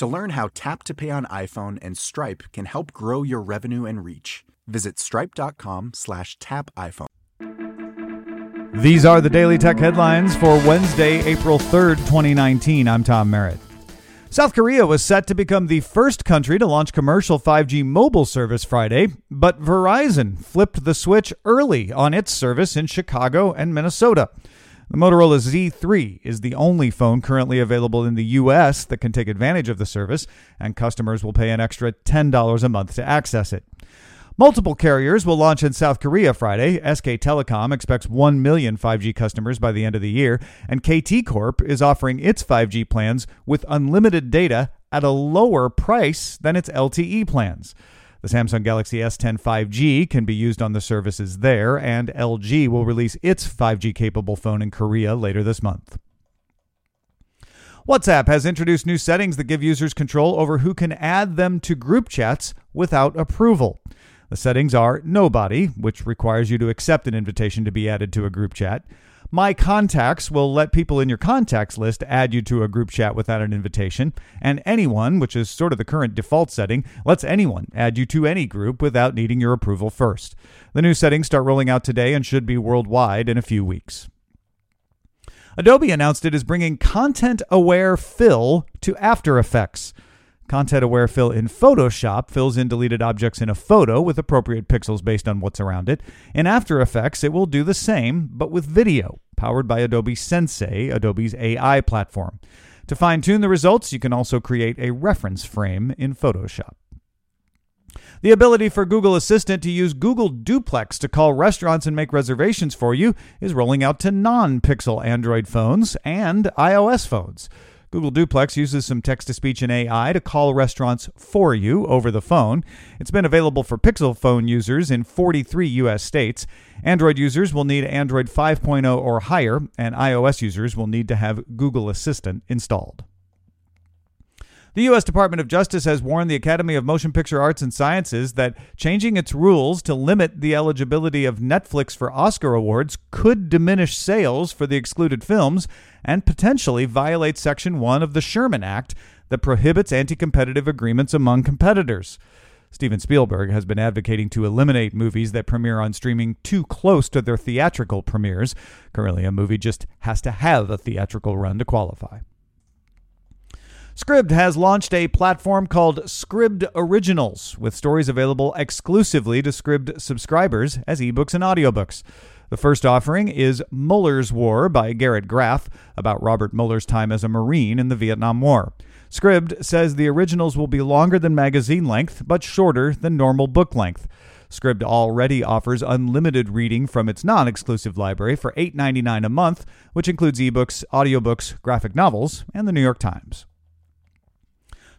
To learn how Tap to Pay on iPhone and Stripe can help grow your revenue and reach, visit stripe.com slash tap iPhone. These are the Daily Tech headlines for Wednesday, April 3rd, 2019. I'm Tom Merritt. South Korea was set to become the first country to launch commercial 5G mobile service Friday, but Verizon flipped the switch early on its service in Chicago and Minnesota. The Motorola Z3 is the only phone currently available in the U.S. that can take advantage of the service, and customers will pay an extra $10 a month to access it. Multiple carriers will launch in South Korea Friday. SK Telecom expects 1 million 5G customers by the end of the year, and KT Corp is offering its 5G plans with unlimited data at a lower price than its LTE plans. The Samsung Galaxy S10 5G can be used on the services there, and LG will release its 5G capable phone in Korea later this month. WhatsApp has introduced new settings that give users control over who can add them to group chats without approval. The settings are Nobody, which requires you to accept an invitation to be added to a group chat. My Contacts will let people in your contacts list add you to a group chat without an invitation. And Anyone, which is sort of the current default setting, lets anyone add you to any group without needing your approval first. The new settings start rolling out today and should be worldwide in a few weeks. Adobe announced it is bringing content aware fill to After Effects. Content aware fill in Photoshop fills in deleted objects in a photo with appropriate pixels based on what's around it. In After Effects, it will do the same, but with video, powered by Adobe Sensei, Adobe's AI platform. To fine tune the results, you can also create a reference frame in Photoshop. The ability for Google Assistant to use Google Duplex to call restaurants and make reservations for you is rolling out to non Pixel Android phones and iOS phones. Google Duplex uses some text to speech and AI to call restaurants for you over the phone. It's been available for Pixel phone users in 43 U.S. states. Android users will need Android 5.0 or higher, and iOS users will need to have Google Assistant installed. The U.S. Department of Justice has warned the Academy of Motion Picture Arts and Sciences that changing its rules to limit the eligibility of Netflix for Oscar awards could diminish sales for the excluded films and potentially violate Section 1 of the Sherman Act that prohibits anti competitive agreements among competitors. Steven Spielberg has been advocating to eliminate movies that premiere on streaming too close to their theatrical premieres. Currently, a movie just has to have a theatrical run to qualify. Scribd has launched a platform called Scribd Originals, with stories available exclusively to Scribd subscribers as ebooks and audiobooks. The first offering is Mueller's War by Garrett Graff, about Robert Mueller's time as a Marine in the Vietnam War. Scribd says the originals will be longer than magazine length, but shorter than normal book length. Scribd already offers unlimited reading from its non exclusive library for $8.99 a month, which includes ebooks, audiobooks, graphic novels, and the New York Times.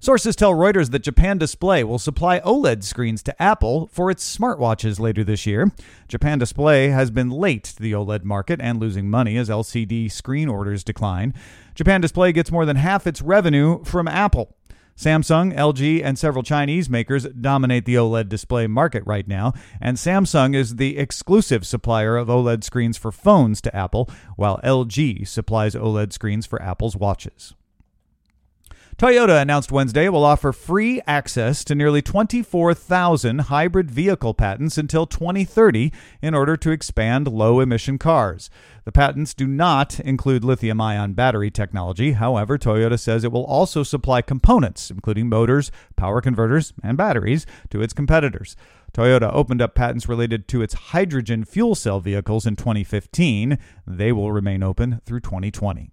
Sources tell Reuters that Japan Display will supply OLED screens to Apple for its smartwatches later this year. Japan Display has been late to the OLED market and losing money as LCD screen orders decline. Japan Display gets more than half its revenue from Apple. Samsung, LG, and several Chinese makers dominate the OLED display market right now, and Samsung is the exclusive supplier of OLED screens for phones to Apple, while LG supplies OLED screens for Apple's watches. Toyota announced Wednesday it will offer free access to nearly 24,000 hybrid vehicle patents until 2030 in order to expand low emission cars. The patents do not include lithium ion battery technology. However, Toyota says it will also supply components, including motors, power converters, and batteries, to its competitors. Toyota opened up patents related to its hydrogen fuel cell vehicles in 2015. They will remain open through 2020.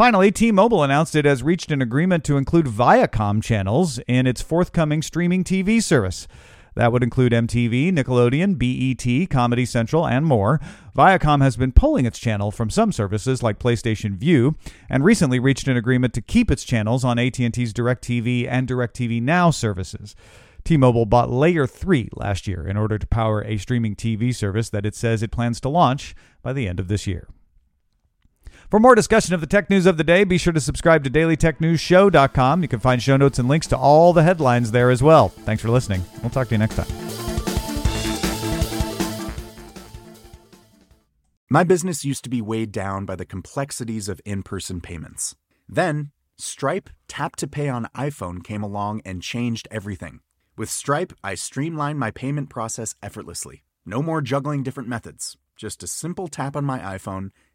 Finally, T Mobile announced it has reached an agreement to include Viacom channels in its forthcoming streaming TV service. That would include MTV, Nickelodeon, BET, Comedy Central, and more. Viacom has been pulling its channel from some services like PlayStation Vue and recently reached an agreement to keep its channels on AT&T's DirecTV and DirecTV Now services. T-Mobile bought Layer 3 last year in order to power a streaming TV service that it says it plans to launch by the end of this year. For more discussion of the tech news of the day, be sure to subscribe to dailytechnewsshow.com. You can find show notes and links to all the headlines there as well. Thanks for listening. We'll talk to you next time. My business used to be weighed down by the complexities of in person payments. Then, Stripe Tap to Pay on iPhone came along and changed everything. With Stripe, I streamlined my payment process effortlessly. No more juggling different methods, just a simple tap on my iPhone